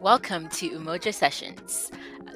Welcome to Umoja Sessions,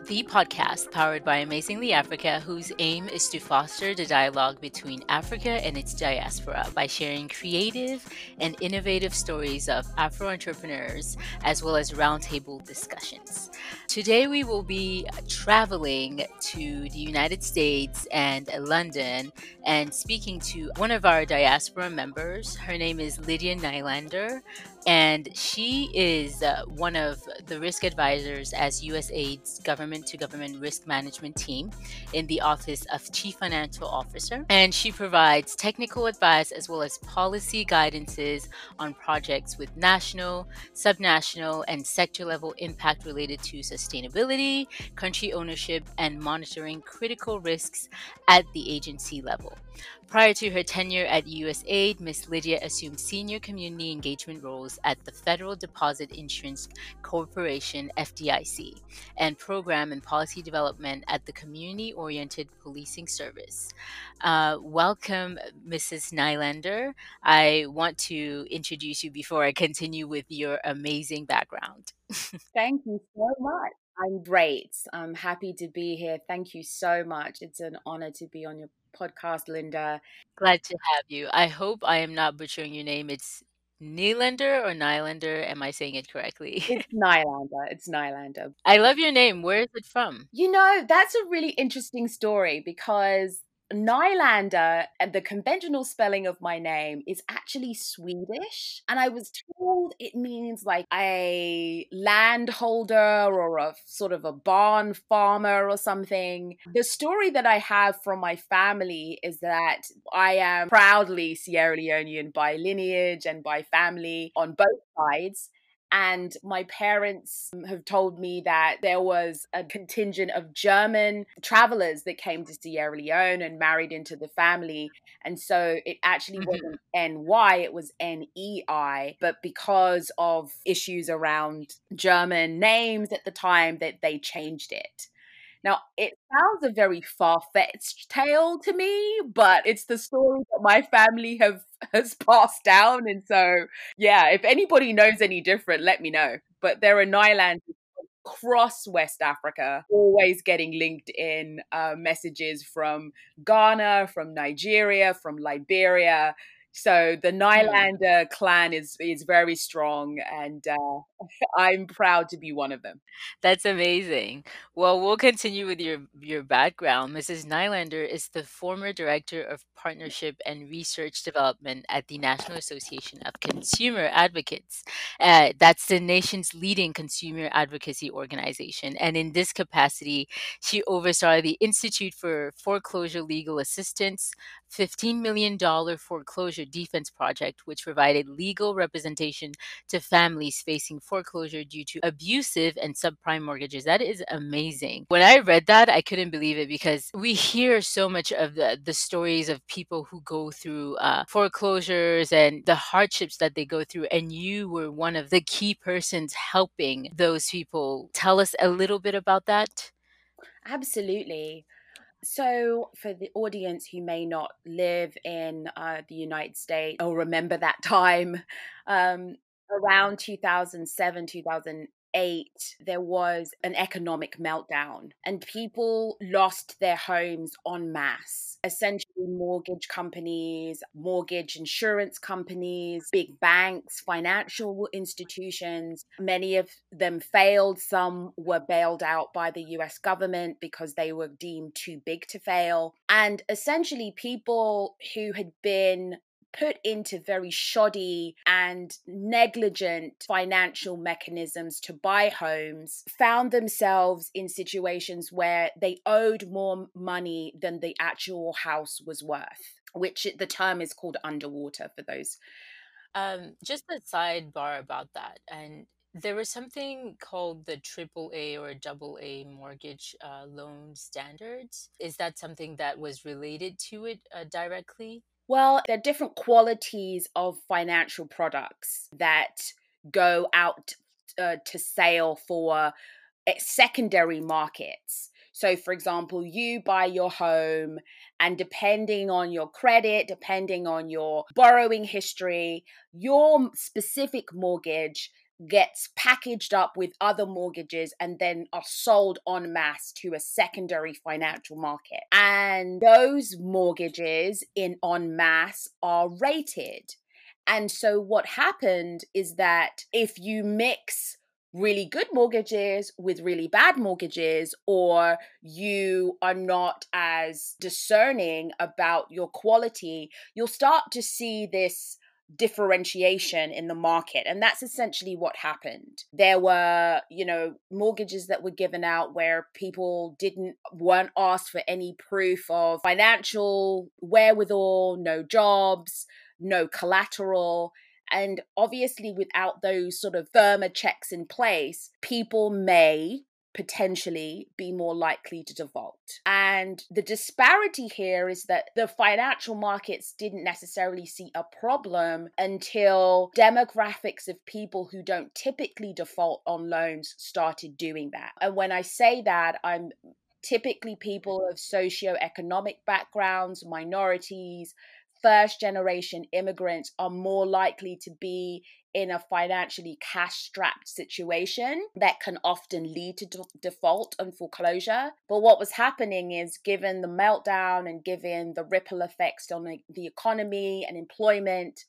the podcast powered by Amazingly Africa, whose aim is to foster the dialogue between Africa and its diaspora by sharing creative and innovative stories of Afro entrepreneurs as well as roundtable discussions. Today, we will be traveling to the United States and London and speaking to one of our diaspora members. Her name is Lydia Nylander, and she is uh, one of the risk advisors as USAID's government to government risk management team in the Office of Chief Financial Officer. And she provides technical advice as well as policy guidances on projects with national, subnational, and sector level impact related to sustainability, country ownership, and monitoring critical risks at the agency level. Prior to her tenure at USAID, Ms. Lydia assumed senior community engagement roles at the Federal Deposit Insurance Corporation, FDIC, and program and policy development at the Community Oriented Policing Service. Uh, welcome, Mrs. Nylander. I want to introduce you before I continue with your amazing background. Thank you so much. I'm great. I'm happy to be here. Thank you so much. It's an honor to be on your podcast, Linda. Glad to have you. I hope I am not butchering your name. It's Nylander or Nylander? Am I saying it correctly? It's Nylander. It's Nylander. I love your name. Where is it from? You know, that's a really interesting story because Nylander, the conventional spelling of my name is actually Swedish. And I was told it means like a landholder or a sort of a barn farmer or something. The story that I have from my family is that I am proudly Sierra Leonean by lineage and by family on both sides. And my parents have told me that there was a contingent of German travelers that came to Sierra Leone and married into the family. And so it actually mm-hmm. wasn't NY, it was NEI. But because of issues around German names at the time, that they changed it. Now, it sounds a very far fetched tale to me, but it's the story that my family have has passed down. And so, yeah, if anybody knows any different, let me know. But there are Nylands across West Africa, always getting linked in uh, messages from Ghana, from Nigeria, from Liberia. So the hmm. Nylander clan is is very strong, and uh, I'm proud to be one of them. That's amazing. Well, we'll continue with your your background. Mrs. Nylander is the former director of partnership and research development at the National Association of Consumer Advocates. Uh, that's the nation's leading consumer advocacy organization, and in this capacity, she oversaw the Institute for Foreclosure Legal Assistance, $15 million foreclosure defense project, which provided legal representation to families facing foreclosure due to abusive and subprime mortgages. That is amazing. When I read that, I couldn't believe it because we hear so much of the, the stories of people who go through uh, foreclosures and the hardships that they go through. And you were one of the key persons helping those people. Tell us a little bit about that. Absolutely. So, for the audience who may not live in uh, the United States or remember that time, um, around 2007, 2008, there was an economic meltdown and people lost their homes en masse. Essentially, mortgage companies, mortgage insurance companies, big banks, financial institutions, many of them failed. Some were bailed out by the US government because they were deemed too big to fail. And essentially, people who had been put into very shoddy and negligent financial mechanisms to buy homes found themselves in situations where they owed more money than the actual house was worth, which the term is called underwater for those. Um, just a sidebar about that. And there was something called the triple A or double A mortgage uh, loan standards. Is that something that was related to it uh, directly? Well, there are different qualities of financial products that go out uh, to sale for eh, secondary markets. So, for example, you buy your home, and depending on your credit, depending on your borrowing history, your specific mortgage gets packaged up with other mortgages and then are sold en masse to a secondary financial market. And those mortgages in en masse are rated. And so what happened is that if you mix really good mortgages with really bad mortgages, or you are not as discerning about your quality, you'll start to see this differentiation in the market and that's essentially what happened. There were you know mortgages that were given out where people didn't weren't asked for any proof of financial wherewithal no jobs no collateral and obviously without those sort of firmer checks in place people may potentially be more likely to default. And the disparity here is that the financial markets didn't necessarily see a problem until demographics of people who don't typically default on loans started doing that. And when I say that, I'm typically people of socioeconomic backgrounds, minorities, first generation immigrants are more likely to be in a financially cash strapped situation that can often lead to de- default and foreclosure. But what was happening is, given the meltdown and given the ripple effects on the, the economy and employment,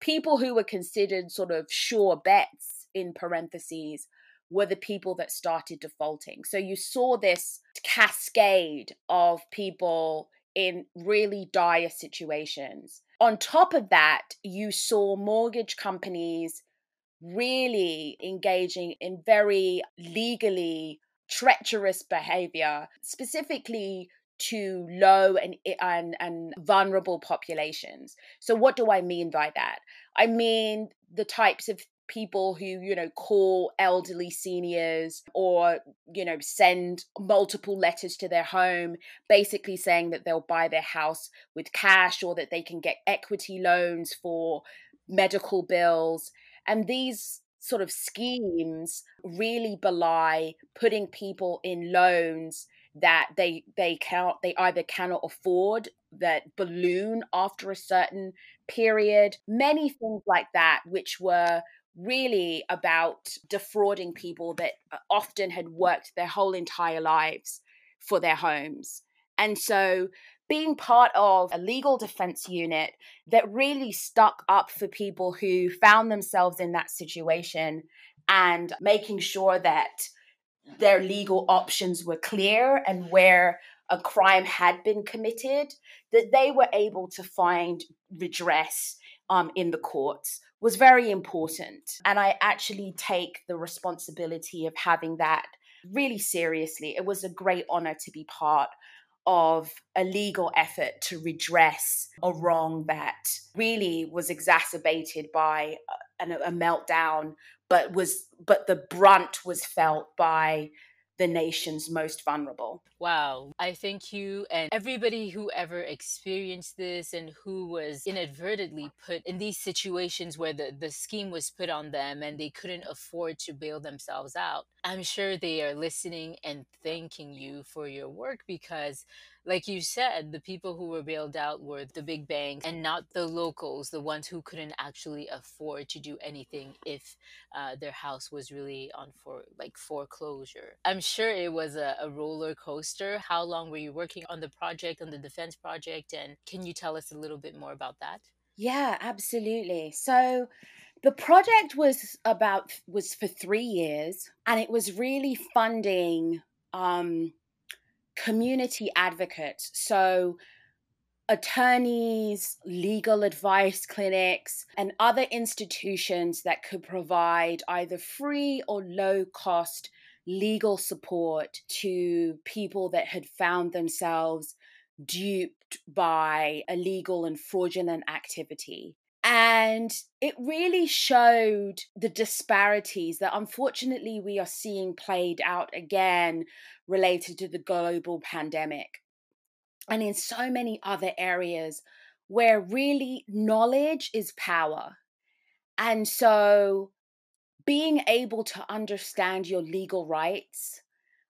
people who were considered sort of sure bets in parentheses were the people that started defaulting. So you saw this cascade of people in really dire situations. On top of that, you saw mortgage companies really engaging in very legally treacherous behavior, specifically to low and, and and vulnerable populations. So what do I mean by that? I mean the types of people who you know call elderly seniors or you know send multiple letters to their home basically saying that they'll buy their house with cash or that they can get equity loans for medical bills. And these sort of schemes really belie putting people in loans that they they can't they either cannot afford that balloon after a certain period. Many things like that which were really about defrauding people that uh, often had worked their whole entire lives for their homes. And so being part of a legal defense unit that really stuck up for people who found themselves in that situation and making sure that their legal options were clear and where a crime had been committed, that they were able to find redress um, in the courts was very important. And I actually take the responsibility of having that really seriously. It was a great honor to be part of a legal effort to redress a wrong that really was exacerbated by a, a meltdown but was but the brunt was felt by the nation's most vulnerable. Wow. I thank you and everybody who ever experienced this and who was inadvertently put in these situations where the, the scheme was put on them and they couldn't afford to bail themselves out. I'm sure they are listening and thanking you for your work because like you said, the people who were bailed out were the big banks and not the locals, the ones who couldn't actually afford to do anything if uh, their house was really on for like foreclosure. I'm sure it was a, a roller coaster. How long were you working on the project, on the defense project, and can you tell us a little bit more about that? Yeah, absolutely. So the project was about was for 3 years and it was really funding um community advocates. So, attorneys, legal advice clinics, and other institutions that could provide either free or low cost legal support to people that had found themselves duped by illegal and fraudulent activity. And it really showed the disparities that unfortunately we are seeing played out again related to the global pandemic. And in so many other areas where really knowledge is power. And so being able to understand your legal rights,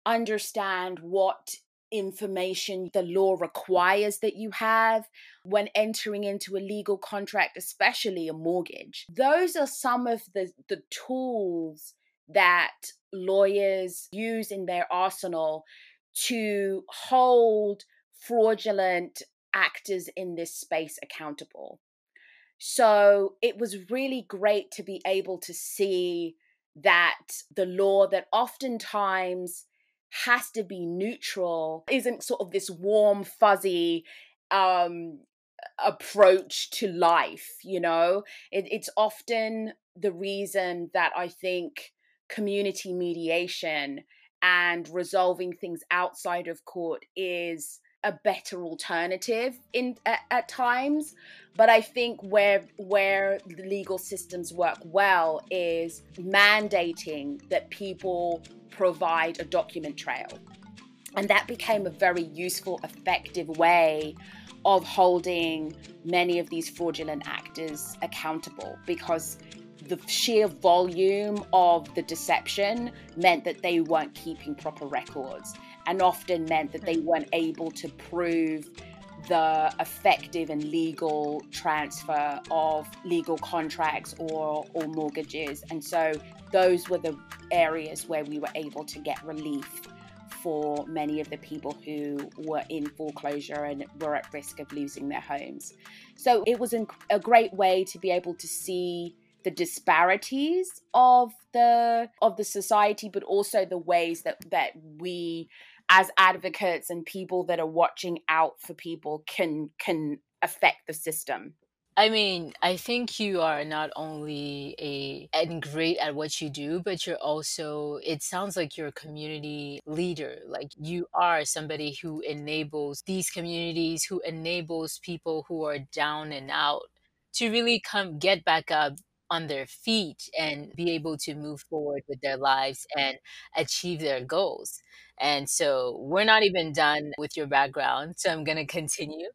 understand what information the law requires that you have when entering into a legal contract, especially a mortgage. Those are some of the, the tools that lawyers use in their arsenal to hold fraudulent actors in this space accountable. So it was really great to be able to see that the law that oftentimes has to be neutral isn't sort of this warm, fuzzy um, approach to life, you know? It, it's often the reason that I think community mediation and resolving things outside of court is a better alternative in at, at, times but i think where where the legal systems work well is mandating that people provide a document trail. And that became a very useful effective way of holding many of these fraudulent actors accountable because the sheer volume of the deception meant that they weren't keeping proper records and often meant that they weren't able to prove the effective and legal transfer of legal contracts or, or mortgages. And so those were the areas where we were able to get relief for many of the people who were in foreclosure and were at risk of losing their homes. So it was a great way to be able to see the disparities of the of the society but also the ways that that we as advocates and people that are watching out for people can can affect the system I mean, I think you are not only a and great at what you do, but you're also it sounds like you're a community leader. Like you are somebody who enables these communities, who enables people who are down and out to really come get back up on their feet and be able to move forward with their lives and achieve their goals. And so we're not even done with your background. So I'm going to continue.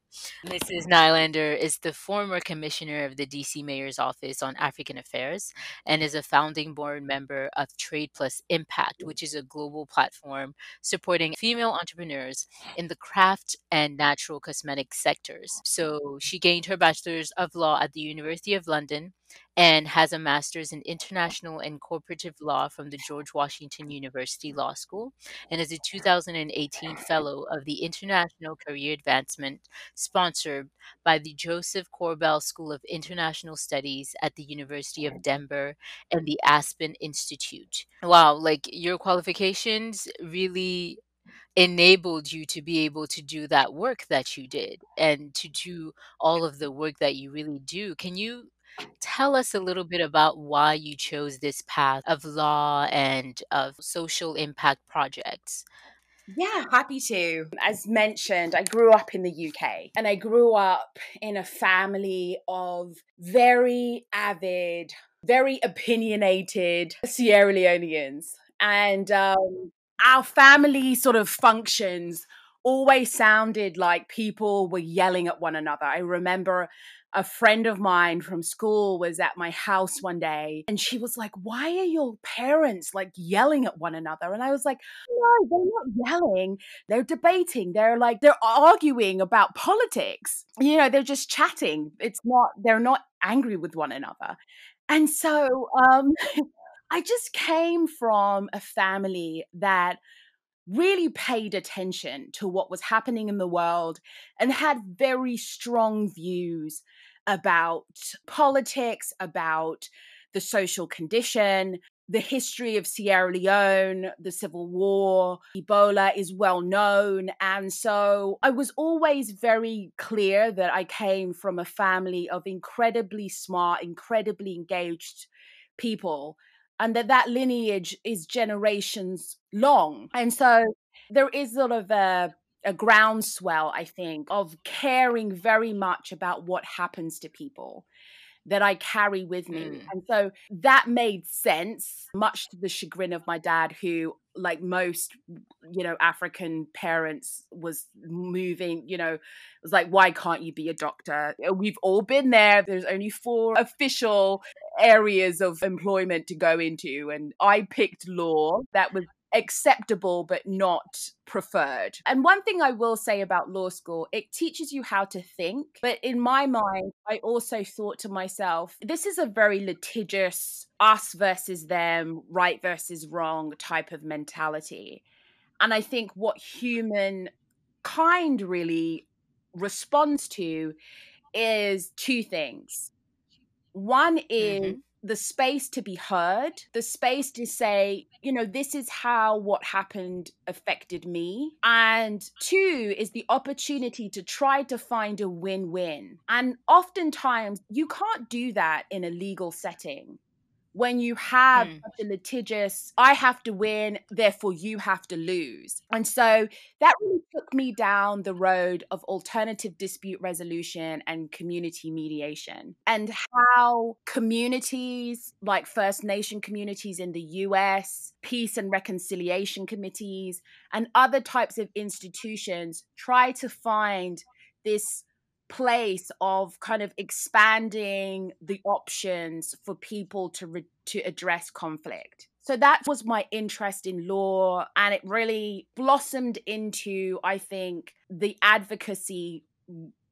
Mrs. Nylander is the former commissioner of the DC Mayor's Office on African Affairs and is a founding board member of Trade Plus Impact, which is a global platform supporting female entrepreneurs in the craft and natural cosmetic sectors. So she gained her bachelor's of law at the University of London and has a master's in international and comparative law from the George Washington University Law School and is a 2018 fellow of the International Career Advancement sponsored by the Josef Korbel School of International Studies at the University of Denver and the Aspen Institute. Wow, like your qualifications really enabled you to be able to do that work that you did and to do all of the work that you really do. Can you Tell us a little bit about why you chose this path of law and of social impact projects. Yeah, happy to. As mentioned, I grew up in the UK and I grew up in a family of very avid, very opinionated Sierra Leoneans. And um, our family sort of functions always sounded like people were yelling at one another. I remember a friend of mine from school was at my house one day and she was like, Why are your parents like yelling at one another? And I was like, No, they're not yelling. They're debating. They're like, they're arguing about politics. You know, they're just chatting. It's not, they're not angry with one another. And so um, I just came from a family that really paid attention to what was happening in the world and had very strong views about politics, about the social condition, the history of Sierra Leone, the civil war, Ebola is well known. And so I was always very clear that I came from a family of incredibly smart, incredibly engaged people and that that lineage is generations long. And so there is sort of a a groundswell, I think, of caring very much about what happens to people that I carry with me. Mm. And so that made sense, much to the chagrin of my dad, who, like most, you know, African parents, was moving, you know, was like, why can't you be a doctor? We've all been there. There's only four official areas of employment to go into. And I picked law. That was acceptable but not preferred. And one thing I will say about law school, it teaches you how to think. But in my mind, I also thought to myself, this is a very litigious us versus them, right versus wrong type of mentality. And I think what human kind really responds to is two things. One is mm-hmm the space to be heard, the space to say, you know, this is how what happened affected me. And two is the opportunity to try to find a win win. And oftentimes you can't do that in a legal setting when you have mm. a litigious, I have to win, therefore you have to lose. And so that really took me down the road of alternative dispute resolution and community mediation, and how communities like First Nation communities in the US, peace and reconciliation committees, and other types of institutions try to find this place of kind of expanding the options for people to re- to address conflict. So that was my interest in law and it really blossomed into I think the advocacy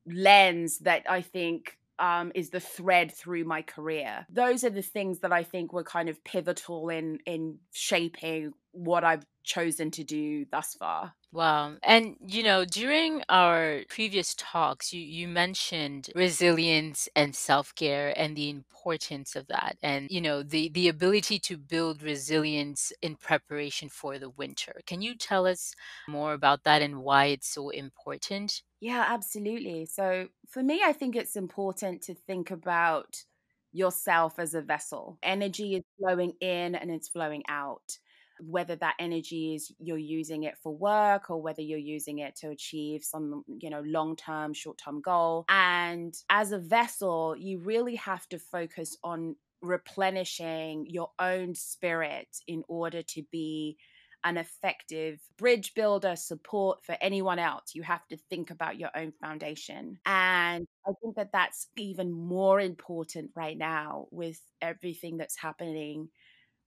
lens that I think um, is the thread through my career. Those are the things that I think were kind of pivotal in in shaping what I've chosen to do thus far. Wow. And you know, during our previous talks, you, you mentioned resilience and self-care and the importance of that and you know, the the ability to build resilience in preparation for the winter. Can you tell us more about that and why it's so important? Yeah, absolutely. So for me, I think it's important to think about yourself as a vessel. Energy is flowing in and it's flowing out whether that energy is you're using it for work or whether you're using it to achieve some you know long-term short-term goal. And as a vessel you really have to focus on replenishing your own spirit in order to be an effective bridge builder support for anyone else. You have to think about your own foundation. And i think that that's even more important right now with everything that's happening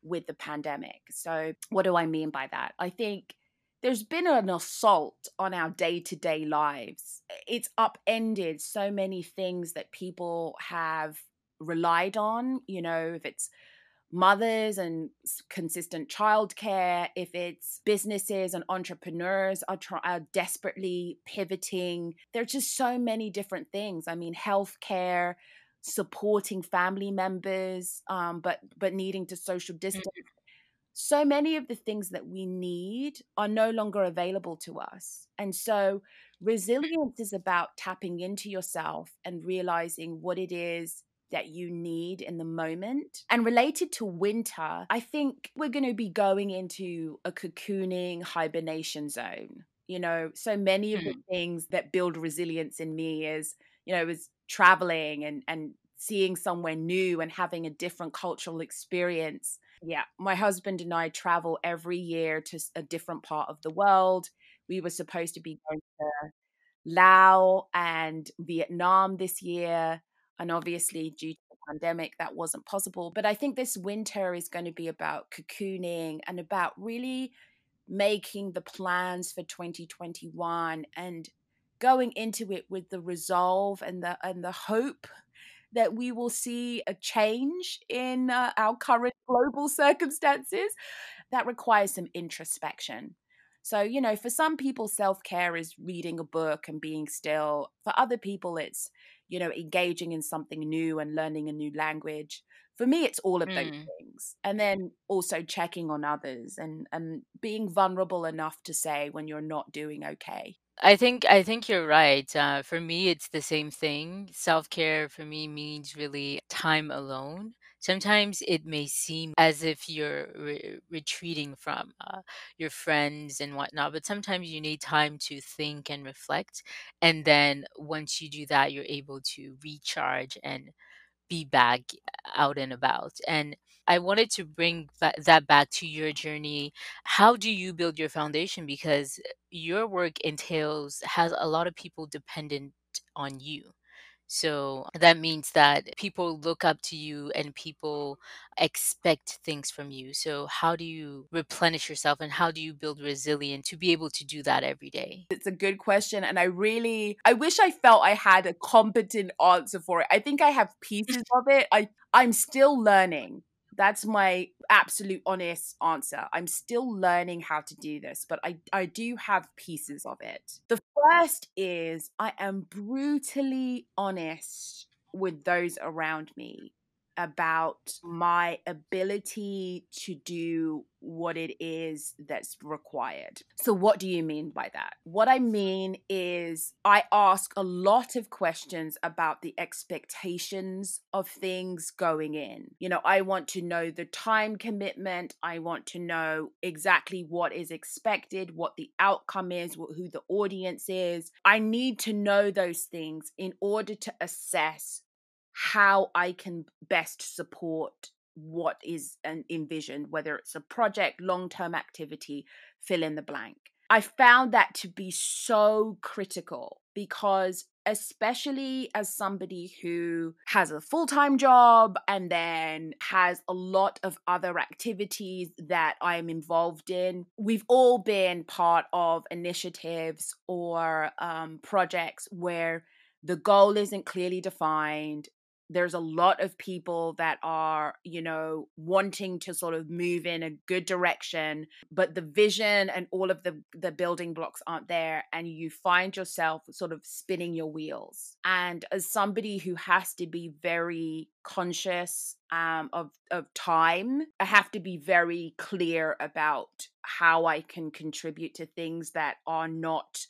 with the pandemic. So, what do I mean by that? I think there's been an assault on our day to day lives. It's upended so many things that people have relied on, you know, if it's mothers and consistent childcare, if it's businesses and entrepreneurs are, are desperately pivoting. There's just so many different things. I mean, healthcare, supporting family members um, but but needing to social distance mm-hmm. so many of the things that we need are no longer available to us and so resilience is about tapping into yourself and realizing what it is that you need in the moment. And related to winter, I think we're going to be going into a cocooning hibernation zone. You know, so many of the mm. things that build resilience in me is, you know, is traveling and and seeing somewhere new and having a different cultural experience. Yeah, my husband and I travel every year to a different part of the world. We were supposed to be going to Laos and Vietnam this year. And obviously, due to the pandemic, that wasn't possible. But I think this winter is going to be about cocooning and about really making the plans for 2021 and going into it with the resolve and the and the hope that we will see a change in uh, our current global circumstances that requires some introspection. So you know for some people self-care is reading a book and being still. For other people it's you know engaging in something new and learning a new language. For me it's all of those mm. things. And then also checking on others and and being vulnerable enough to say when you're not doing okay I think I think you're right. Uh, for me, it's the same thing. Self care for me means really time alone. Sometimes it may seem as if you're re- retreating from uh, your friends and whatnot, but sometimes you need time to think and reflect. And then once you do that, you're able to recharge and be back out and about. And I wanted to bring that back to your journey. How do you build your foundation? Because your work entails, has a lot of people dependent on you. So that means that people look up to you and people expect things from you. So, how do you replenish yourself and how do you build resilience to be able to do that every day? It's a good question. And I really, I wish I felt I had a competent answer for it. I think I have pieces of it. I, I'm still learning. That's my absolute honest answer. I'm still learning how to do this, but I, I do have pieces of it. The first is I am brutally honest with those around me about my ability to do what it is that's required. So, what do you mean by that? What I mean is, I ask a lot of questions about the expectations of things going in. You know, I want to know the time commitment, I want to know exactly what is expected, what the outcome is, who the audience is. I need to know those things in order to assess how I can best support what is an envisioned, whether it's a project, long term activity, fill in the blank. I found that to be so critical because, especially as somebody who has a full time job and then has a lot of other activities that I'm involved in, we've all been part of initiatives or um, projects where the goal isn't clearly defined there's a lot of people that are you know wanting to sort of move in a good direction but the vision and all of the the building blocks aren't there and you find yourself sort of spinning your wheels. And as somebody who has to be very conscious um, of of time i have to be very clear about how i can contribute to things that are not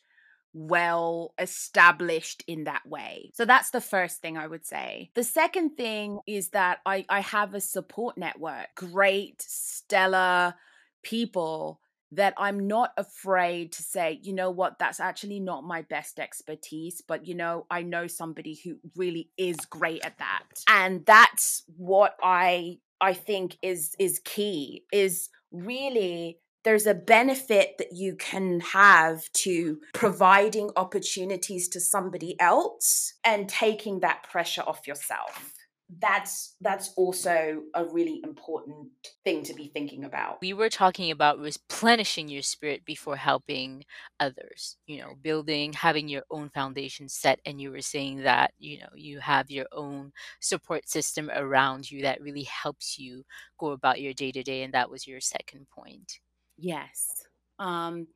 well established in that way. So that's the first thing I would say. The second thing is that I, I have a support network, great, stellar people that I'm not afraid to say, you know what, that's actually not my best expertise, but you know, I know somebody who really is great at that. And that's what I I think is is key is really there's a benefit that you can have to providing opportunities to somebody else and taking that pressure off yourself. That's that's also a really important thing to be thinking about. We were talking about replenishing your spirit before helping others you know building having your own foundation set and you were saying that you know you have your own support system around you that really helps you go about your day to day and that was your second point Yes. Um,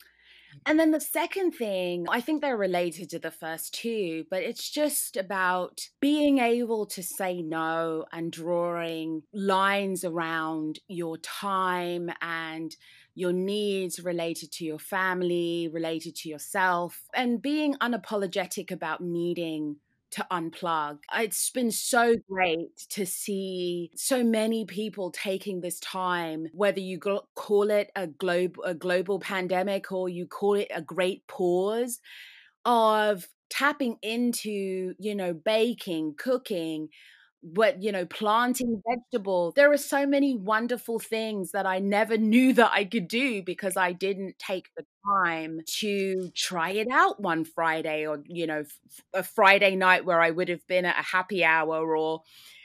and then the second thing, I think they're related to the first two, but it's just about being able to say no and drawing lines around your time and your needs related to your family, related to yourself, and being unapologetic about needing to unplug. It's been so great to see so many people taking this time, whether you call it a globe a global pandemic or you call it a great pause of tapping into, you know, baking, cooking, but you know planting vegetables there are so many wonderful things that i never knew that i could do because i didn't take the time to try it out one friday or you know a friday night where i would have been at a happy hour or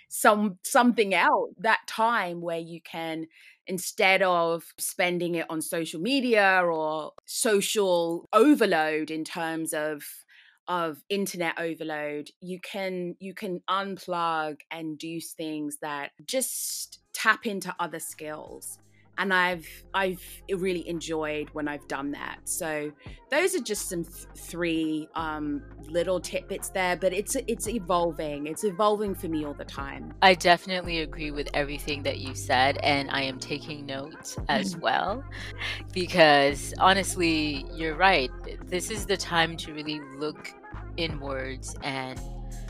some something else that time where you can instead of spending it on social media or social overload in terms of of internet overload you can you can unplug and do things that just tap into other skills and I've I've really enjoyed when I've done that. So those are just some th- three um, little tidbits there, but it's it's evolving. It's evolving for me all the time. I definitely agree with everything that you said, and I am taking notes as well, because honestly, you're right. This is the time to really look inwards and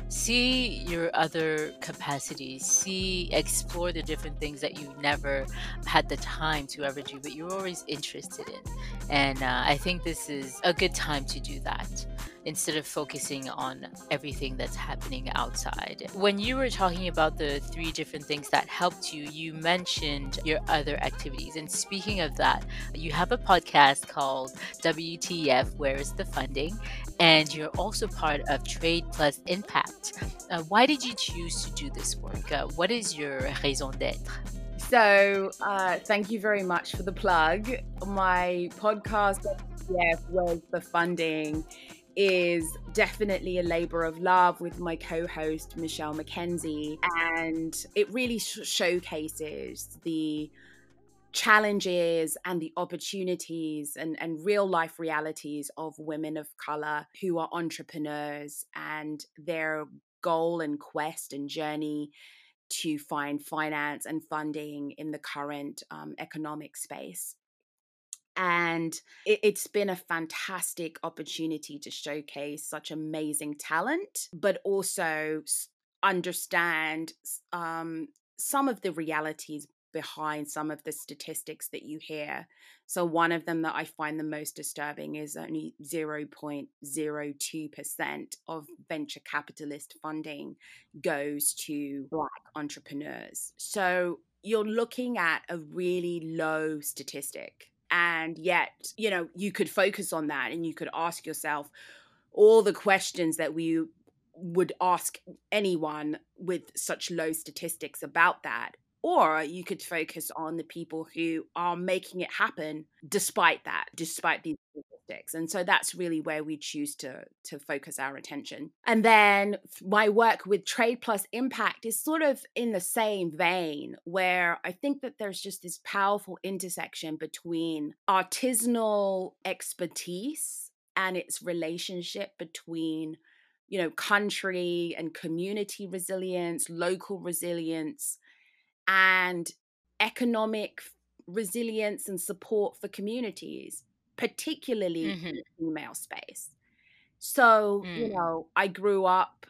see your other capacities see explore the different things that you never had the time to ever do but you're always interested in. And uh, i think this is a good time to do that instead of focusing on everything that's happening outside. When you were talking about the three different things that helped you, you mentioned your other activities. And speaking of that, you have a podcast called WTF Where is the Funding? and you're also part of Trade Plus Impact. Uh, why did you choose to do this work? Uh, what is your raison d'être? So, uh, thank you very much for the plug. My podcast, yeah, was the funding is definitely a labor of love with my co-host Michelle McKenzie and it really sh- showcases the challenges and the opportunities and, and real life realities of women of color who are entrepreneurs and their goal and quest and journey to find finance and funding in the current um, economic space. And it, has been a fantastic opportunity to showcase such amazing talent, but also understand um, some of the realities behind some of the statistics that you hear. So, one of them that I find the most disturbing is only 0.02% of venture capitalist funding goes to Black entrepreneurs. So, you're looking at a really low statistic. And yet, you know, you could focus on that and you could ask yourself all the questions that we would ask anyone with such low statistics about that or you could focus on the people who are making it happen despite that despite these and so that's really where we choose to to focus our attention. And then my work with trade plus impact is sort of in the same vein where i think that there's just this powerful intersection between artisanal expertise and its relationship between you know country and community resilience local resilience and economic resilience and support for communities, particularly mm-hmm. in the female space. So, mm. you know, I grew up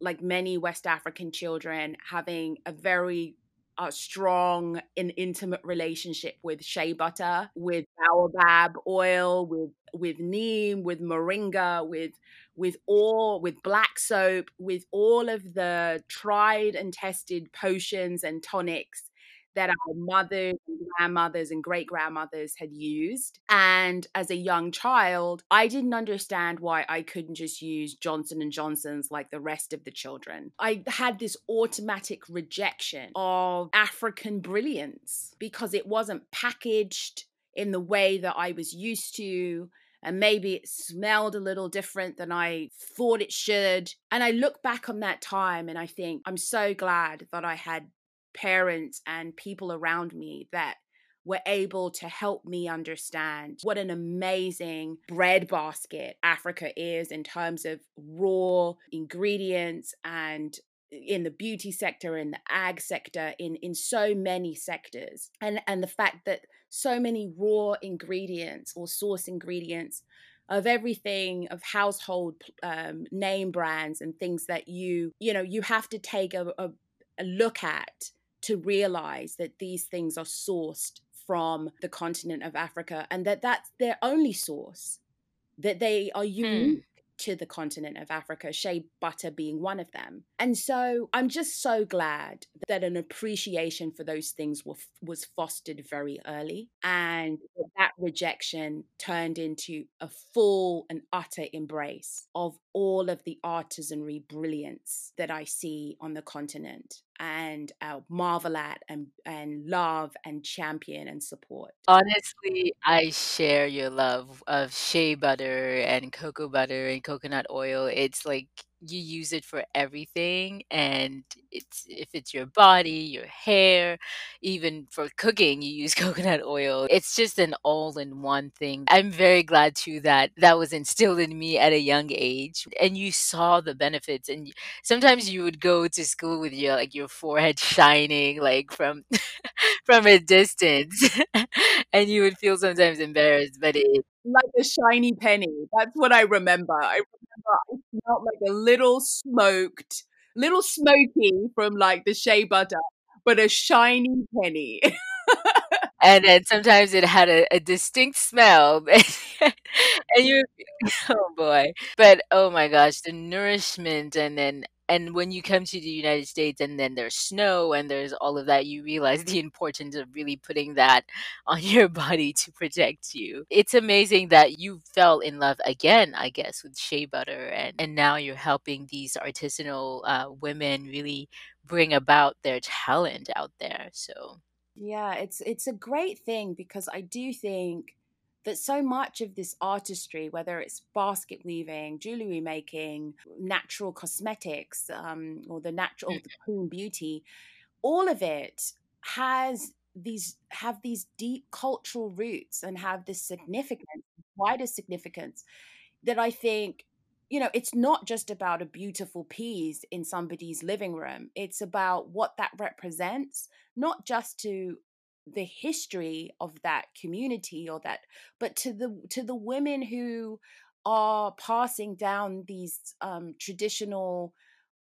like many West African children having a very uh, strong and intimate relationship with shea butter, with baobab oil, with with neem, with moringa, with with all with black soap, with all of the tried and tested potions and tonics that our mothers and grandmothers and great grandmothers had used. And as a young child, I didn't understand why I couldn't just use Johnson and Johnson's like the rest of the children. I had this automatic rejection of African brilliance because it wasn't packaged in the way that I was used to and maybe it smelled a little different than I thought it should. And I look back on that time and I think I'm so glad that I had parents and people around me that were able to help me understand what an amazing breadbasket Africa is in terms of raw ingredients and in the beauty sector in the ag sector in in so many sectors. And and the fact that so many raw ingredients or source ingredients of everything of household um, name brands and things that you you know you have to take a, a, a look at to realize that these things are sourced from the continent of africa and that that's their only source that they are hmm. unique hmm to the continent of Africa, shea butter being one of them. And so I'm just so glad that an appreciation for those things were, was fostered very early and that rejection turned into a full and utter embrace of all of the artisanry brilliance that I see on the continent and uh, marvel at and, and love and champion and support. Honestly, I share your love of shea butter and cocoa butter and coconut oil. It's like you use it for everything and it's if it's your body your hair even for cooking you use coconut oil. It's just an all-in-one thing. I'm very glad too that that was instilled in me at a young age and you saw the benefits and sometimes you would go to school with your like your forehead shining like from from a distance and you would feel sometimes embarrassed but it like a shiny penny. That's what i remember. I I smelled like a little smoked, little smoky from like the shea butter, but a shiny penny. and then sometimes it had a, a distinct smell and you oh boy but oh my gosh the nourishment and then And when you come to the United States and then there's snow and there's all of that, you realize the importance of really putting that on your body to protect you. It's amazing that you fell in love again, I guess, with shea butter and, and now you're helping these artisanal uh, women really bring about their talent out there. So yeah, it's it's a great thing because I do think that so much of this artistry, whether it's basket weaving, jewelry making, natural cosmetics, um, or the natural, the clean beauty, all of it has these have these deep cultural roots and have this significance, wider significance that I think you know, it's not just about a beautiful piece in somebody's living room. It's about what that represents, not just to the history of that community or that but to the to the women who are passing down these um, traditional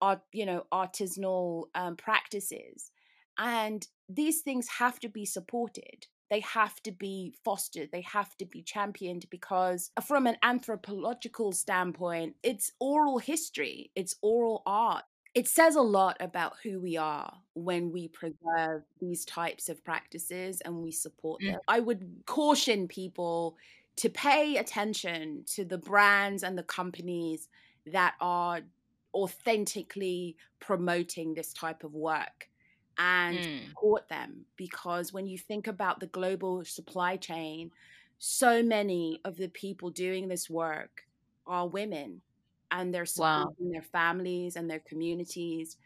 art you know artisanal um, practices and these things have to be supported. They have to be fostered. They have to be championed because from an anthropological standpoint it's oral history. It's oral art it says a lot about who we are when we preserve these types of practices and we support them. Mm. I would caution people to pay attention to the brands and the companies that are authentically promoting this type of work and mm. support them because when you think about the global supply chain so many of the people doing this work are women and they're supporting wow. their families and their communities.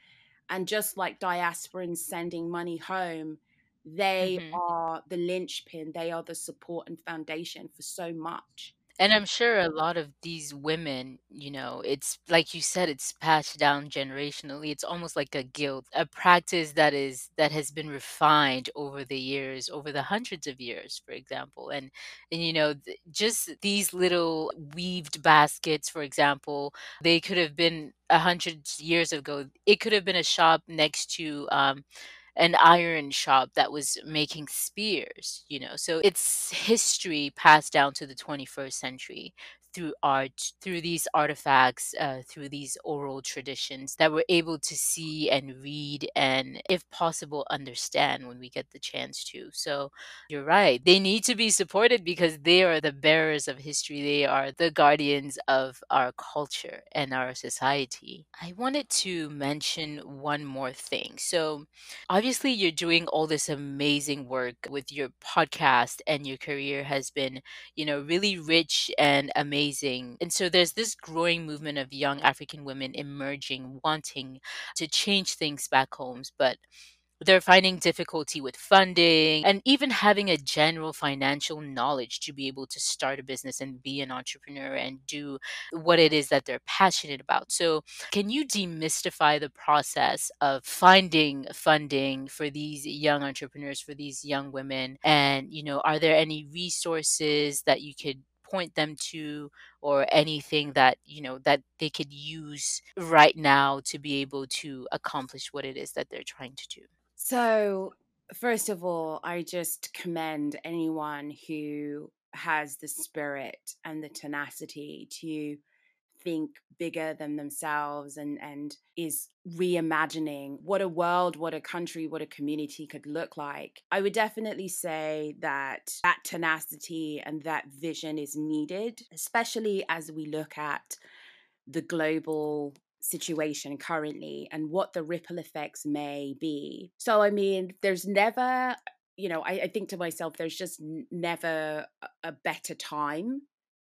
And just like diasporans sending money home, they mm-hmm. are the linchpin, they are the support and foundation for so much. And I'm sure a lot of these women, you know, it's like you said, it's passed down generationally. It's almost like a guilt, a practice that is that has been refined over the years, over the hundreds of years, for example. And and you know, th- just these little weaved baskets, for example, they could have been a hundred years ago. It could have been a shop next to um, an iron shop that was making spears, you know. So it's history passed down to the 21st century through art, through these artifacts, uh, through these oral traditions that we're able to see and read and, if possible, understand when we get the chance to. So you're right. They need to be supported because they are the bearers of history, they are the guardians of our culture and our society. I wanted to mention one more thing. So, obviously, you're doing all this amazing work with your podcast, and your career has been, you know, really rich and amazing amazing. And so there's this growing movement of young African women emerging, wanting to change things back homes, but they're finding difficulty with funding and even having a general financial knowledge to be able to start a business and be an entrepreneur and do what it is that they're passionate about. So, can you demystify the process of finding funding for these young entrepreneurs, for these young women? And, you know, are there any resources that you could point them to or anything that you know that they could use right now to be able to accomplish what it is that they're trying to do? So first of all i just commend anyone who has the spirit and the tenacity to think bigger than themselves and and is reimagining what a world what a country what a community could look like i would definitely say that that tenacity and that vision is needed especially as we look at the global situation currently and what the ripple effects may be. So i mean there's never you know I, I think to myself there's just never a better time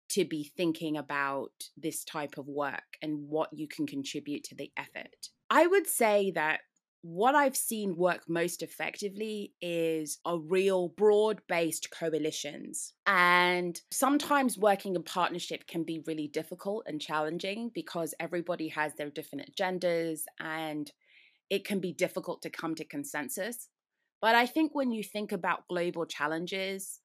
to be thinking about this type of work and what you can contribute to the effort. I would say that what I've seen work most effectively is a real broad based coalitions. And sometimes working in partnership can be really difficult and challenging because everybody has their different agendas and it can be difficult to come to consensus. But I think when you think about global challenges,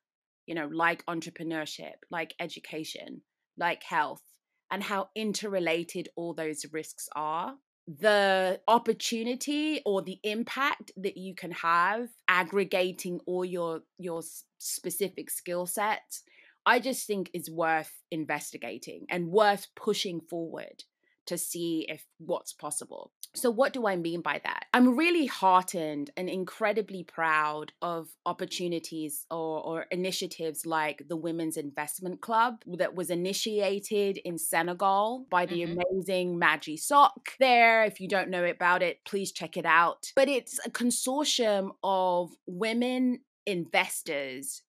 you know, like entrepreneurship, like education, like health, and how interrelated all those risks are. The opportunity or the impact that you can have aggregating all your your specific skill sets, I just think is worth investigating and worth pushing forward to see if what's possible. So, what do I mean by that? I'm really heartened and incredibly proud of opportunities or, or, initiatives like the Women's Investment Club that was initiated in Senegal by the mm-hmm. amazing Madji Sok. There, if you don't know about it, please check it out. But it's a consortium of women investors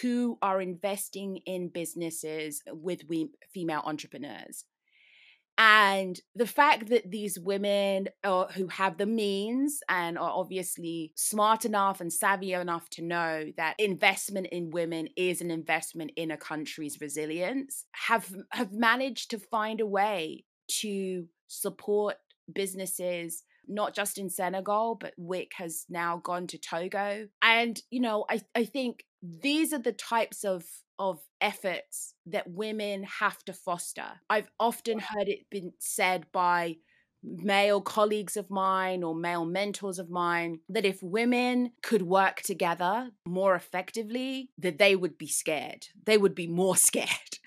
who are investing in businesses with we, female entrepreneurs. And the fact that these women uh, who have the means and are obviously smart enough and savvy enough to know that investment in women is an investment in a country's resilience have have managed to find a way to support businesses not just in Senegal, but WIC has now gone to Togo. And, you know, I, I think these are the types of of efforts that women have to foster. I've often heard it been said by male colleagues of mine or male mentors of mine that if women could work together more effectively that they would be scared. They would be more scared.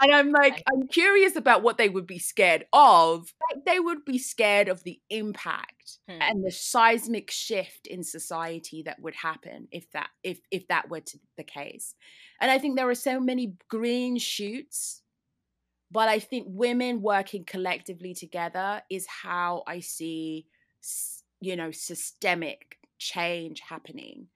And i'm like i'm curious about what they would be scared of. They would be scared of the impact hmm. and the seismic shift in society that would happen if that if if that were to the case. And i think there are so many green shoots but I think women working collectively together is how I see, you know, systemic change happening.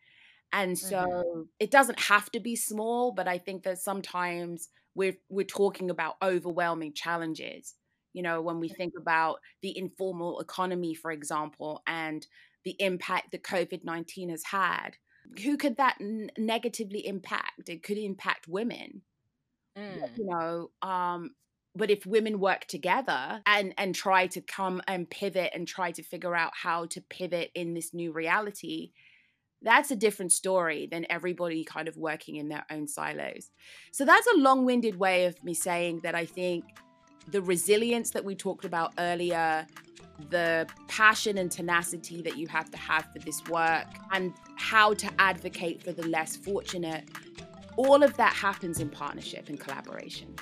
And so mm-hmm. it doesn't have to be small, but I think that sometimes we're we're talking about overwhelming challenges. You know, when we think about the informal economy, for example, and the impact that COVID 19 has had, who could that n- negatively impact? It could impact women. Mm. You know, um, but if women work together and and try to come and pivot and try to figure out how to pivot in this new reality that's a different story than everybody kind of working in their own silos so that's a long-winded way of me saying that i think the resilience that we talked about earlier the passion and tenacity that you have to have for this work and how to advocate for the less fortunate all of that happens in partnership and collaboration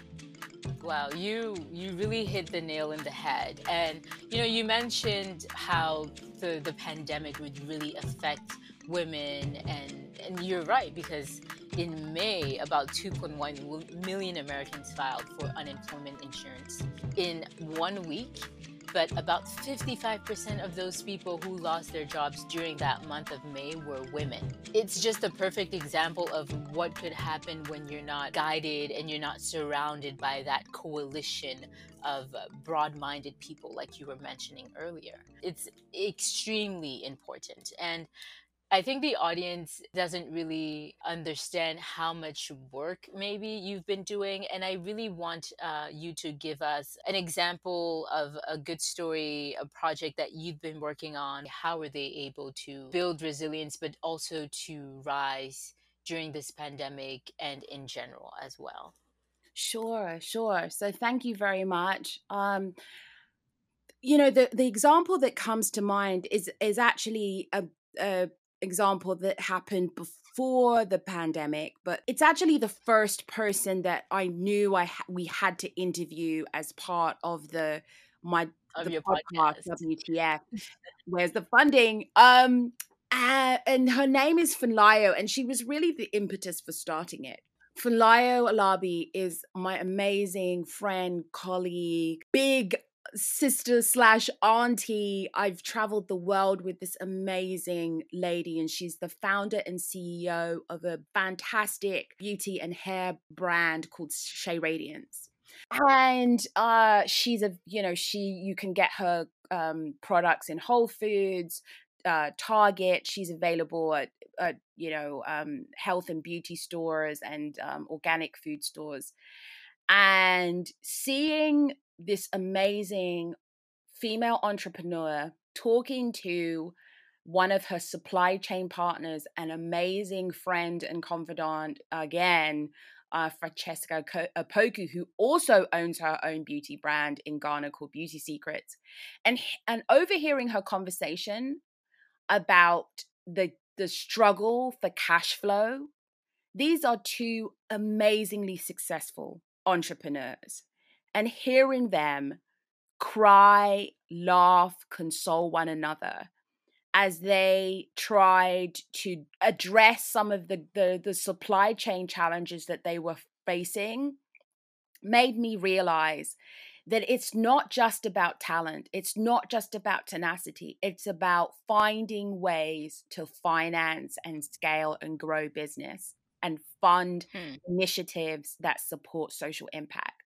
Wow, you you really hit the nail in the head. And you know, you mentioned how the the pandemic would really affect women and and you're right because in May about 2.1 million Americans filed for unemployment insurance. In 1 week, but about 55% of those people who lost their jobs during that month of May were women. It's just a perfect example of what could happen when you're not guided and you're not surrounded by that coalition of broad minded people, like you were mentioning earlier. It's extremely important. And I think the audience doesn't really understand how much work maybe you've been doing. And I really want uh, you to give us an example of a good story, a project that you've been working on. How were they able to build resilience, but also to rise during this pandemic and in general as well? Sure, sure. So thank you very much. Um, you know the the example that comes to mind is is actually a, a example that happened before the pandemic, but it's actually the first person that I knew I ha- we had to interview as part of the my of the podcast, podcast WTF. Where's the funding? Um, uh, and her name is Funlayo, and she was really the impetus for starting it. Funlayo Alabi is my amazing friend, colleague, big sister slash auntie. I've traveled the world with this amazing lady, and she's the founder and CEO of a fantastic beauty and hair brand called Shea Radiance. And uh, she's a, you know, she, you can get her um, products in Whole Foods, uh, Target. She's available at, at you know, um, health and beauty stores and um, organic food stores. And seeing this amazing female entrepreneur talking to one of her supply chain partners, an amazing friend and confidant, again, uh, Francesca Opoku, who also owns her own beauty brand in Ghana called Beauty Secrets, and and overhearing her conversation about the the struggle for cash flow. These are two amazingly successful entrepreneurs and hearing them cry, laugh, console one another as they tried to address some of the, the, the supply chain challenges that they were facing made me realize that it's not just about talent, it's not just about tenacity, it's about finding ways to finance and scale and grow business and fund hmm. initiatives that support social impact.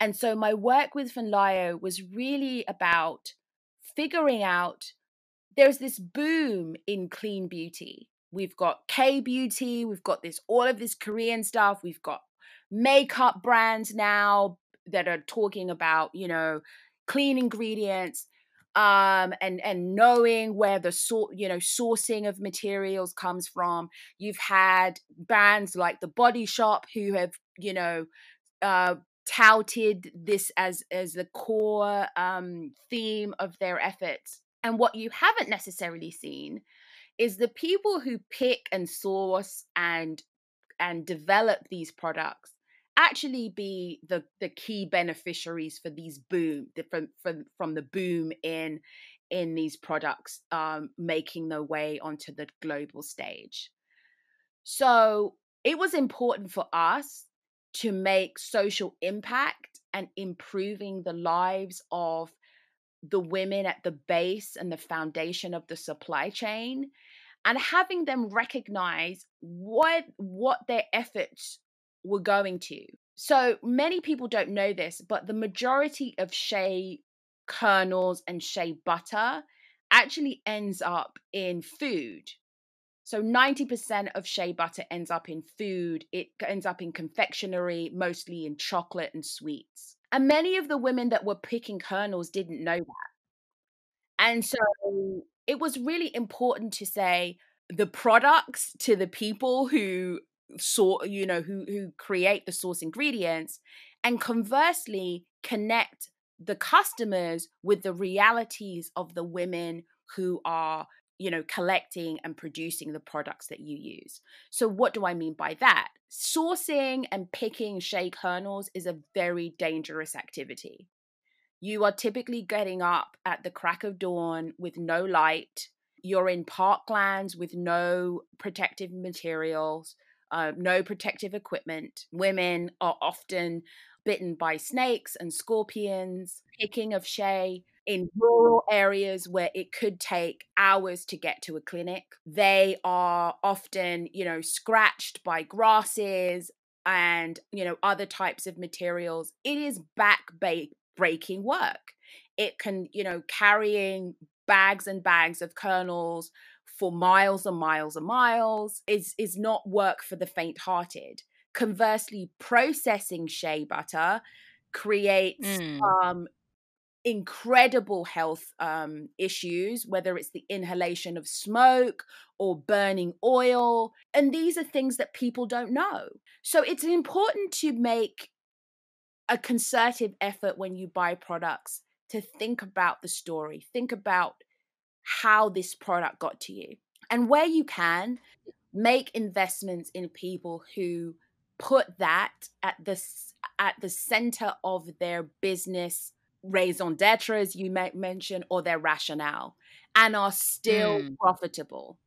And so my work with Funlayo was really about figuring out there's this boom in clean beauty. We've got K beauty, we've got this all of this Korean stuff, we've got makeup brands now that are talking about, you know, clean ingredients um and and knowing where the sort you know sourcing of materials comes from you've had brands like the body shop who have you know uh touted this as as the core um theme of their efforts and what you haven't necessarily seen is the people who pick and source and and develop these products actually be the the key beneficiaries for these boom from from from the boom in in these products um, making their way onto the global stage. So it was important for us to make social impact and improving the lives of the women at the base and the foundation of the supply chain and having them recognize what what their efforts were going to. So many people don't know this but the majority of shea kernels and shea butter actually ends up in food so 90% of shea butter ends up in food it ends up in confectionery mostly in chocolate and sweets and many of the women that were picking kernels didn't know that. And so it was really important to say the products to the people who sort you know, who who create the source ingredients and conversely connect the customers with the realities of the women who are you know, collecting and producing the products that you use. So, what do I mean by that? Sourcing and picking shea kernels is a very dangerous activity. You are typically getting up at the crack of dawn with no light. You're in parklands with no protective materials, uh, no protective equipment. Women are often bitten by snakes and scorpions. Picking of shea in rural areas where it could take hours to get to a clinic. They are often, you know, scratched by grasses and, you know, other types of materials. It is back breaking work. It can, you know, carrying bags and bags of kernels for miles and miles and miles is is not work for the faint hearted. Conversely, processing shea butter creates mm. um, incredible health um, issues, whether it's the inhalation of smoke or burning oil. And these are things that people don't know. So it's important to make a concerted effort when you buy products to think about the story, think about how this product got to you. And where you can, make investments in people who put that at the at the center of their business raison d'etre, as you mentioned, or their rationale, and are still mm. profitable.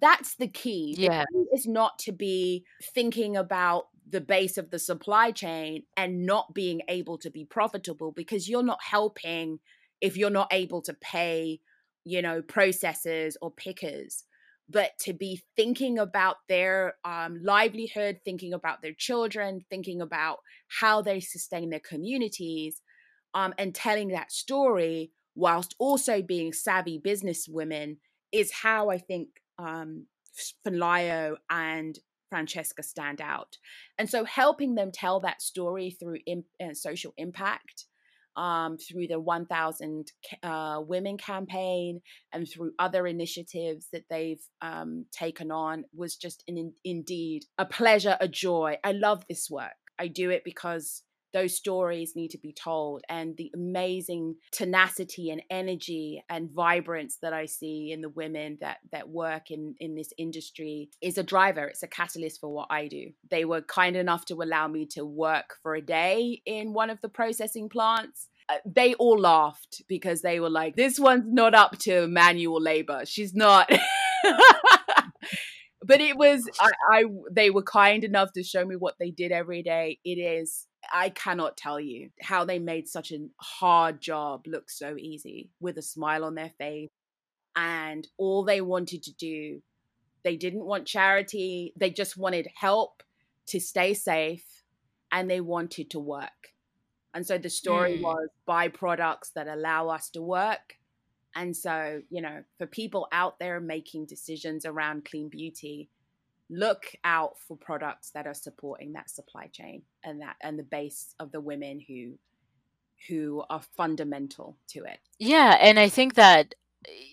That's the key. Yeah. The key is not to be thinking about the base of the supply chain and not being able to be profitable because you're not helping if you're not able to pay, you know, processors or pickers but to be thinking about their um, livelihood, thinking about their children, thinking about how they sustain their communities, um, and telling that story whilst also being savvy businesswomen is how I think um, Funlayo and Francesca stand out. And so helping them tell that story through uh, social impact, um, through the 1000 uh, Women campaign, and through other initiatives that they've um, taken on was just an, indeed a pleasure, a joy. I love this work. I do it because those stories need to be told and the amazing tenacity and energy and vibrance that i see in the women that that work in in this industry is a driver it's a catalyst for what i do they were kind enough to allow me to work for a day in one of the processing plants uh, they all laughed because they were like, this one's not up to manual labor. She's not. but it was I, I they were kind enough to show me what they did every day. It is I cannot tell you how they made such a hard job look so easy with a smile on their face. And all they wanted to do, they didn't want charity, they just wanted help to stay safe and they wanted to work. And so the story mm. was buy products that allow us to work. And so, you know, for people out there making decisions around clean beauty, look out for products that are supporting that supply chain and that and the base of the women who who are fundamental to it. Yeah, and I think that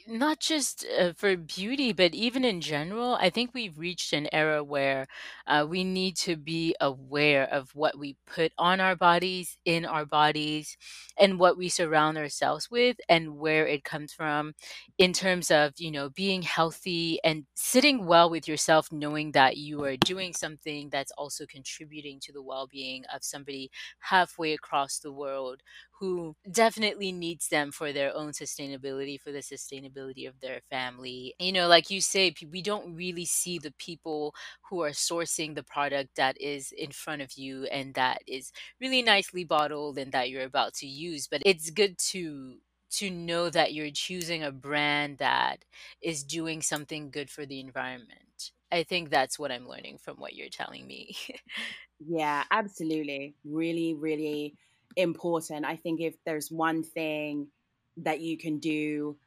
not just uh, for beauty, but even in general, I think we've reached an era where uh, we need to be aware of what we put on our bodies, in our bodies, and what we surround ourselves with, and where it comes from, in terms of you know being healthy and sitting well with yourself, knowing that you are doing something that's also contributing to the well-being of somebody halfway across the world who definitely needs them for their own sustainability, for the sustainability of their family. You know, like you say, we don't really see the people who are sourcing the product that is in front of you and that is really nicely bottled and that you're about to use. But it's good to to know that you're choosing a brand that is doing something good for the environment. I think that's what I'm learning from what you're telling me. yeah, absolutely. Really, really important. I think if there's one thing that you can do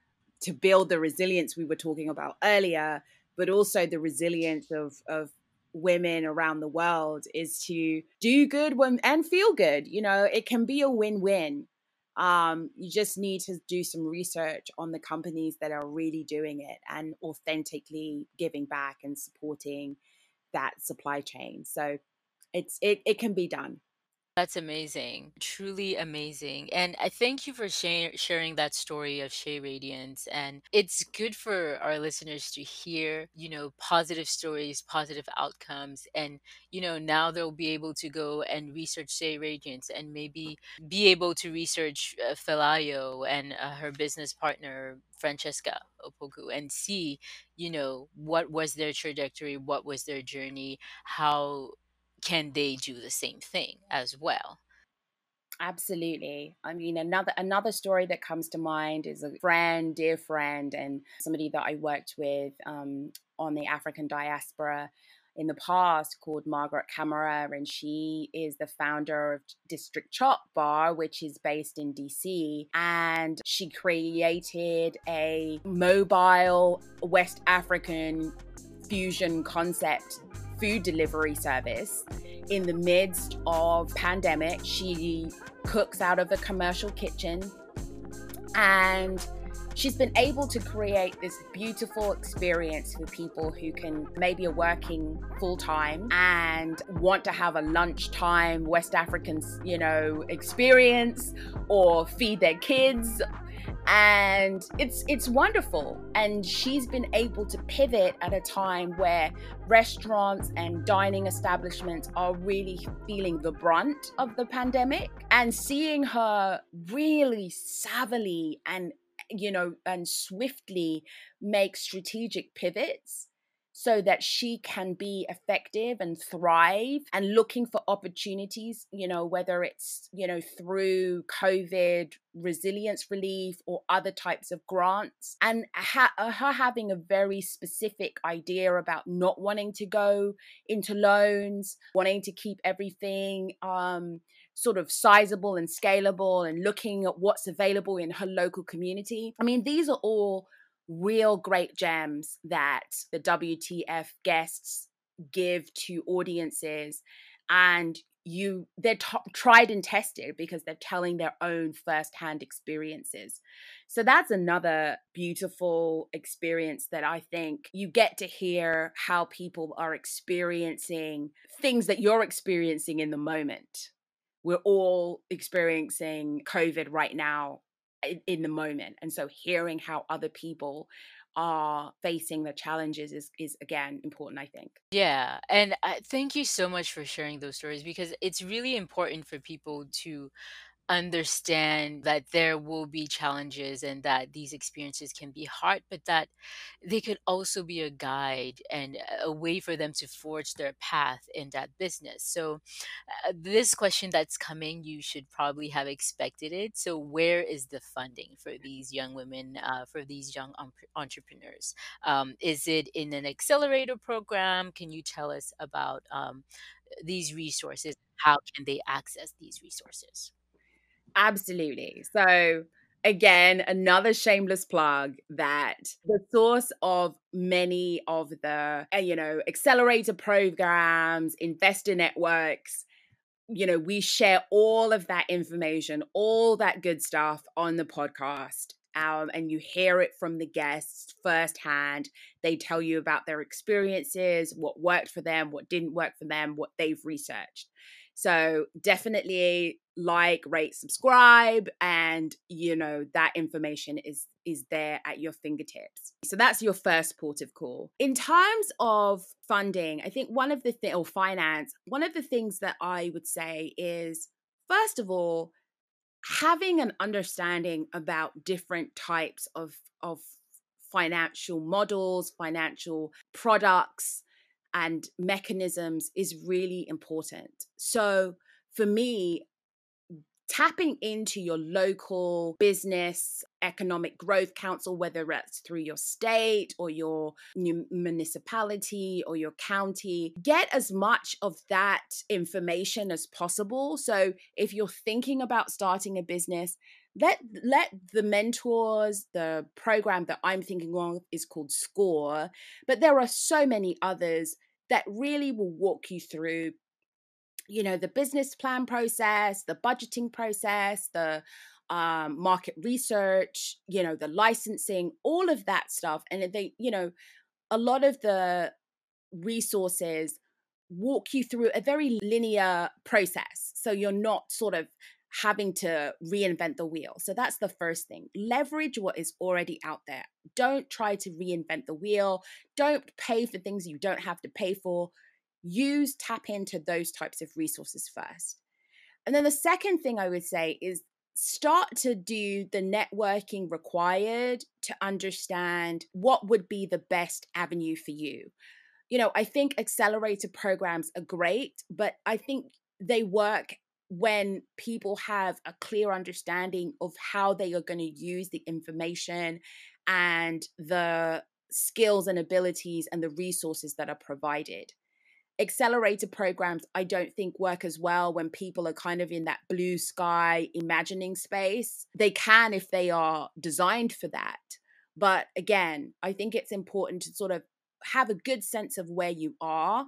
to build the resilience we were talking about earlier, but also the resilience of, of women around the world is to do good when, and feel good. You know, it can be a win win. Um, you just need to do some research on the companies that are really doing it and authentically giving back and supporting that supply chain. So it's it, it can be done. That's amazing. Truly amazing. And I thank you for share, sharing that story of Shea Radiance. And it's good for our listeners to hear, you know, positive stories, positive outcomes. And, you know, now they'll be able to go and research Shea Radiance and maybe be able to research uh, Funlayo and uh, her business partner, Francesca Opoku, and see, you know, what was their trajectory, what was their journey, how can they do the same thing as well? Absolutely. I mean, another another story that comes to mind is a friend, dear friend, and somebody that I worked with um, on the African diaspora in the past called Margaret Camara, and she is the founder of District Chop Bar, which is based in DC. And she created a mobile West African fusion concept food delivery service in the midst of pandemic. She cooks out of a commercial kitchen and she's been able to create this beautiful experience for people who can maybe are working full time and want to have a lunchtime West African, you know, experience or feed their kids and it's it's wonderful. And she's been able to pivot at a time where restaurants and dining establishments are really feeling the brunt of the pandemic and seeing her really savvily and you know and swiftly make strategic pivots so that she can be effective and thrive and looking for opportunities, you know, whether it's, you know, through COVID resilience relief or other types of grants. And ha- uh, her having a very specific idea about not wanting to go into loans, wanting to keep everything. Um, sort of sizable and scalable and looking at what's available in her local community. I mean, these are all real great gems that the WTF guests give to audiences and you they're t- tried and tested because they're telling their own firsthand experiences. So that's another beautiful experience that i think you get to hear how people are experiencing things that you're experiencing in the moment. We're all experiencing covid right now in the moment and so hearing how other people are facing the challenges is is again important i think. Yeah and uh, thank you so much for sharing those stories because it's really important for people to understand that there will be challenges and that these experiences can be hard, but that they could also be a guide and a way for them to forge their path in that business. So, uh, this question that's coming, you should probably have expected it. So, where is the funding for these young women, uh, for these young um, entrepreneurs? Um, is it in an accelerator program? Can you tell us about um, these resources? How can they access these resources? Absolutely. So, again, another shameless plug that the source of many of the, uh, you know, accelerator programs, investor networks, you know, we share all of that information, all that good stuff on the podcast. Um, and you hear it from the guests firsthand. They tell you about their experiences, what worked for them, what didn't work for them, what they've researched. So definitely like, rate, subscribe, and you know that information is is there at your fingertips. So that's your first port of call. In terms of funding, I think one of the thing or finance, one of the things that I would say is first of all having an understanding about different types of of financial models, financial products, and mechanisms is really important. So for me, tapping into your local business economic growth council whether that's through your state or your municipality or your county get as much of that information as possible. So if you're thinking about starting a business let let the mentors the program that i'm thinking of is called score but there are so many others that really will walk you through you know the business plan process the budgeting process the um, market research you know the licensing all of that stuff and they you know a lot of the resources walk you through a very linear process so you're not sort of having to reinvent the wheel. So that's the first thing. Leverage what is already out there. Don't try to reinvent the wheel. Don't pay for things you don't have to pay for. Use, tap into those types of resources first. And then the second thing I would say is start to do the networking required to understand what would be the best avenue for you. You know, I think accelerator programs are great, but I think they work when people have a clear understanding of how they are going to use the information and the skills and abilities and the resources that are provided. Accelerator programs, I don't think work as well when people are kind of in that blue sky imagining space. They can if they are designed for that. But again, I think it's important to sort of have a good sense of where you are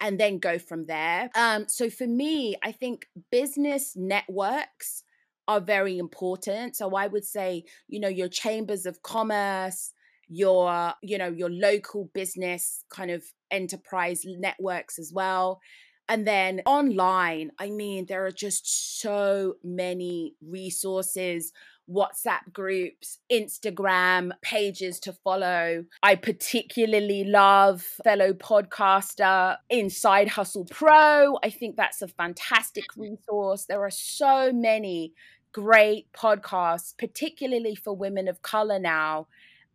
and then go from there. Um, so for me, I think business networks are very important. So I would say, you know, your chambers of commerce, your, you know, your local business kind of enterprise networks as well. And then online, I mean, there are just so many resources WhatsApp groups, Instagram pages to follow. I particularly love fellow podcaster Inside Hustle Pro. I think that's a fantastic resource. There are so many great podcasts, particularly for women of color now,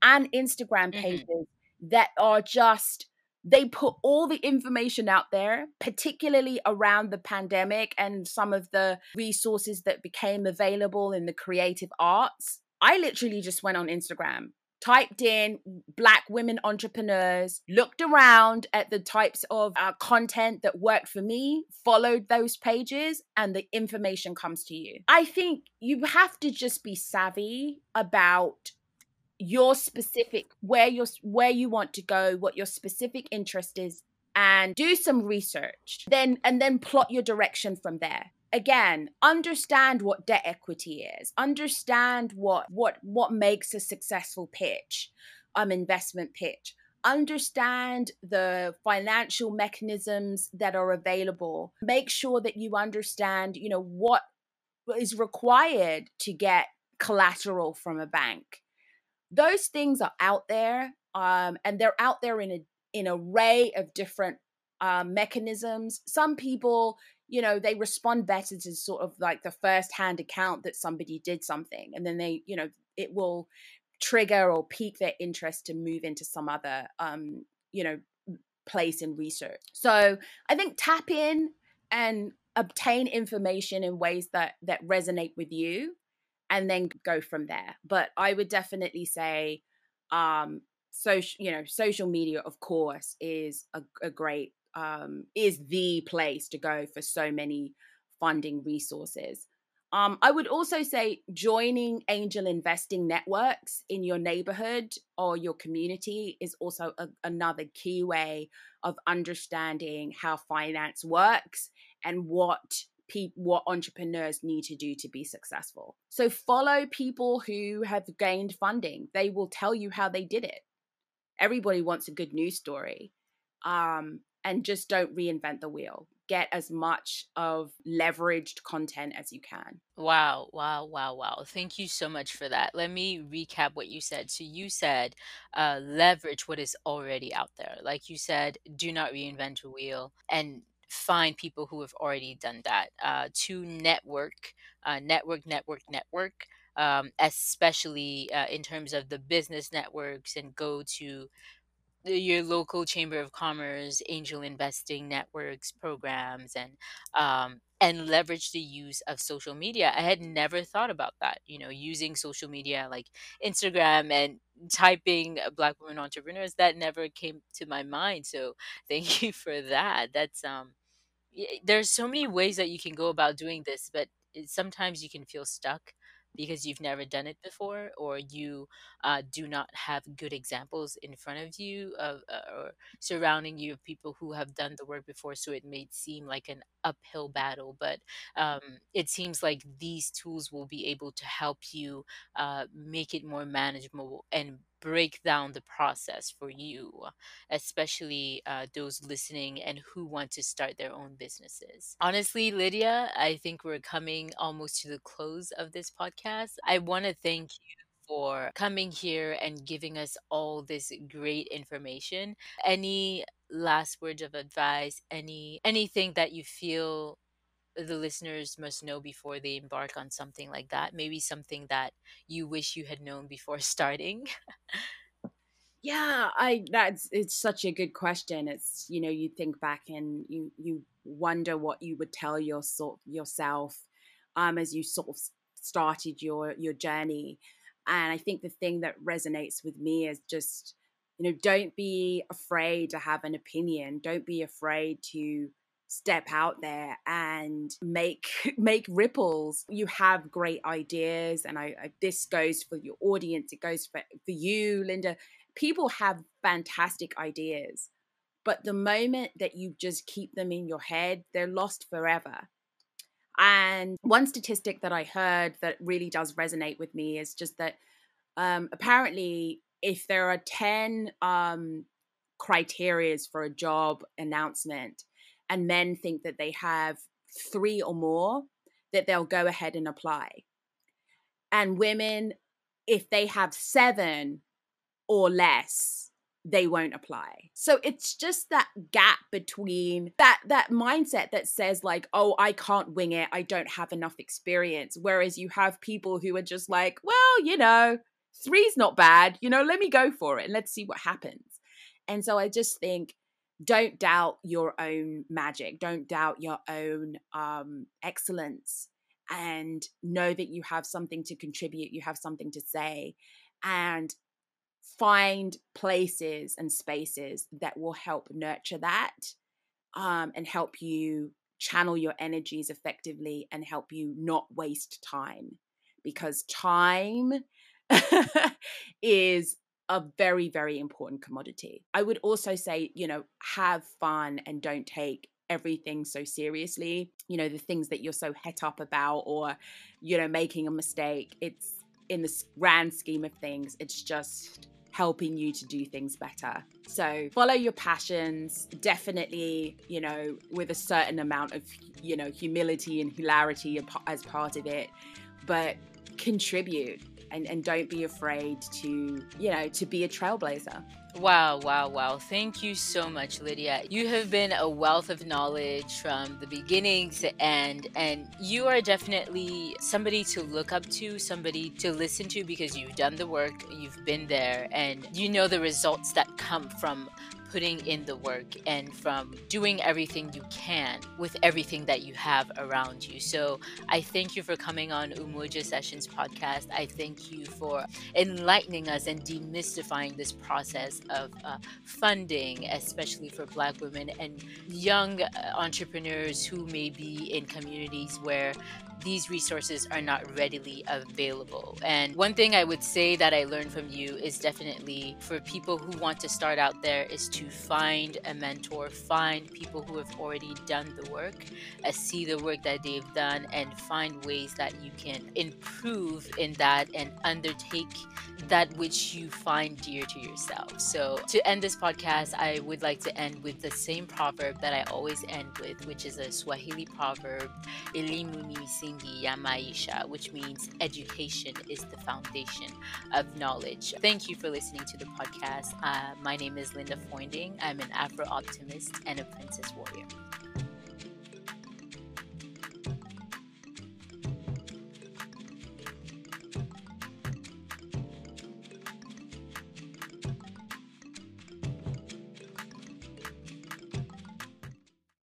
and Instagram mm-hmm. pages mm-hmm. that are just they put all the information out there, particularly around the pandemic and some of the resources that became available in the creative arts. I literally just went on Instagram, typed in Black women entrepreneurs, looked around at the types of uh, content that worked for me, followed those pages, and the information comes to you. I think you have to just be savvy about your specific where you where you want to go what your specific interest is and do some research. Then and then plot your direction from there. Again understand what debt equity is. Understand what what what makes a successful pitch um investment pitch. Understand the financial mechanisms that are available. Make sure that you understand you know what is required to get collateral from a bank those things are out there um, and they're out there in a in array of different uh, mechanisms. Some people you know they respond better to sort of like the first hand account that somebody did something and then they you know it will trigger or pique their interest to move into some other um you know place in research. So i think tap in and obtain information in ways that that resonate with you and then go from there. But i would definitely say um social you know social media of course is a, a great um is the place to go for so many funding resources. Um, I would also say joining angel investing networks in your neighborhood or your community is also a, another key way of understanding how finance works and what people what entrepreneurs need to do to be successful. So follow people who have gained funding. They will tell you how they did it. Everybody wants a good news story. Um, and just don't reinvent the wheel get as much of leveraged content as you can. Wow, wow, wow, wow. Thank you so much for that. Let me recap what you said. So, you said uh, leverage what is already out there. Like you said, do not reinvent a wheel and find people who have already done that. Uh, to network, uh, network, network, network. Um, especially uh, in terms of the business networks, and go to your local chamber of commerce angel investing networks programs and um, and leverage the use of social media i had never thought about that you know using social media like instagram and typing black women entrepreneurs that never came to my mind so thank you for that that's um there's so many ways that you can go about doing this but it, sometimes you can feel stuck because you've never done it before or you uh, do not have good examples in front of you of, uh, or surrounding you of people who have done the work before so it may seem like an uphill battle but um, it seems like these tools will be able to help you uh, make it more manageable and break down the process for you, especially uh, those listening and who want to start their own businesses. Honestly, Lydia, I think we're coming almost to the close of this podcast. I want to thank you for coming here and giving us all this great information. Any last words of advice, any anything that you feel the listeners must know before they embark on something like that? Maybe something that you wish you had known before starting? yeah, I that's it's such a good question. It's you know, you think back and you you wonder what you would tell your sort yourself um as you sort of started your your journey. And I think the thing that resonates with me is just you know, don't be afraid to have an opinion. Don't be afraid to step out there and make make ripples. You have great ideas and I, I, this goes for your audience it goes for, for you linda. People have fantastic ideas but the moment that you just keep them in your head they're lost forever. And one statistic that i heard that really does resonate with me is just that um, apparently if there are 10 um, criterias for a job announcement and men think that they have three or more, that they'll go ahead and apply. And women, if they have seven or less, they won't apply. So it's just that gap between that that mindset that says like, "Oh, I can't wing it. I don't have enough experience." Whereas you have people who are just like, "Well, you know, three's not bad. You know, let me go for it and let's see what happens." And so I just think don't doubt your own magic don't doubt your own um, excellence and know that you have something to contribute you have something to say and find places and spaces that will help nurture that um, and help you channel your energies effectively and help you not waste time because time is a very, very important commodity. I would also say, you know, have fun and don't take everything so seriously. You know, the things that you're so het up about or, you know, making a mistake. It's in the grand scheme of things, it's just helping you to do things better. So follow your passions, definitely, you know, with a certain amount of, you know, humility and hilarity as part of it, but contribute and, and don't be afraid to, you know, to be a trailblazer. Wow, wow, wow. Thank you so much, Lydia. You have been a wealth of knowledge from the beginning to end, and you are definitely somebody to look up to, somebody to listen to because you've done the work, you've been there, and you know the results that come from putting in the work and from doing everything you can with everything that you have around you. So I thank you for coming on Umoja Sessions podcast. I thank you for enlightening us and demystifying this process of uh, funding, especially for Black women and young uh, entrepreneurs who may be in communities where these resources are not readily available. And one thing I would say that I learned from you is definitely for people who want to start out there is to find a mentor, find people who have already done the work, uh, see the work that they've done, and find ways that you can improve in that and undertake that which you find dear to yourself. So, to end this podcast, I would like to end with the same proverb that I always end with, which is a Swahili proverb, Elimu ni misingi ya maisha, which means education is the foundation of knowledge. Thank you for listening to the podcast. Uh, my name is Linda I'm an Afro optimist and a princess warrior.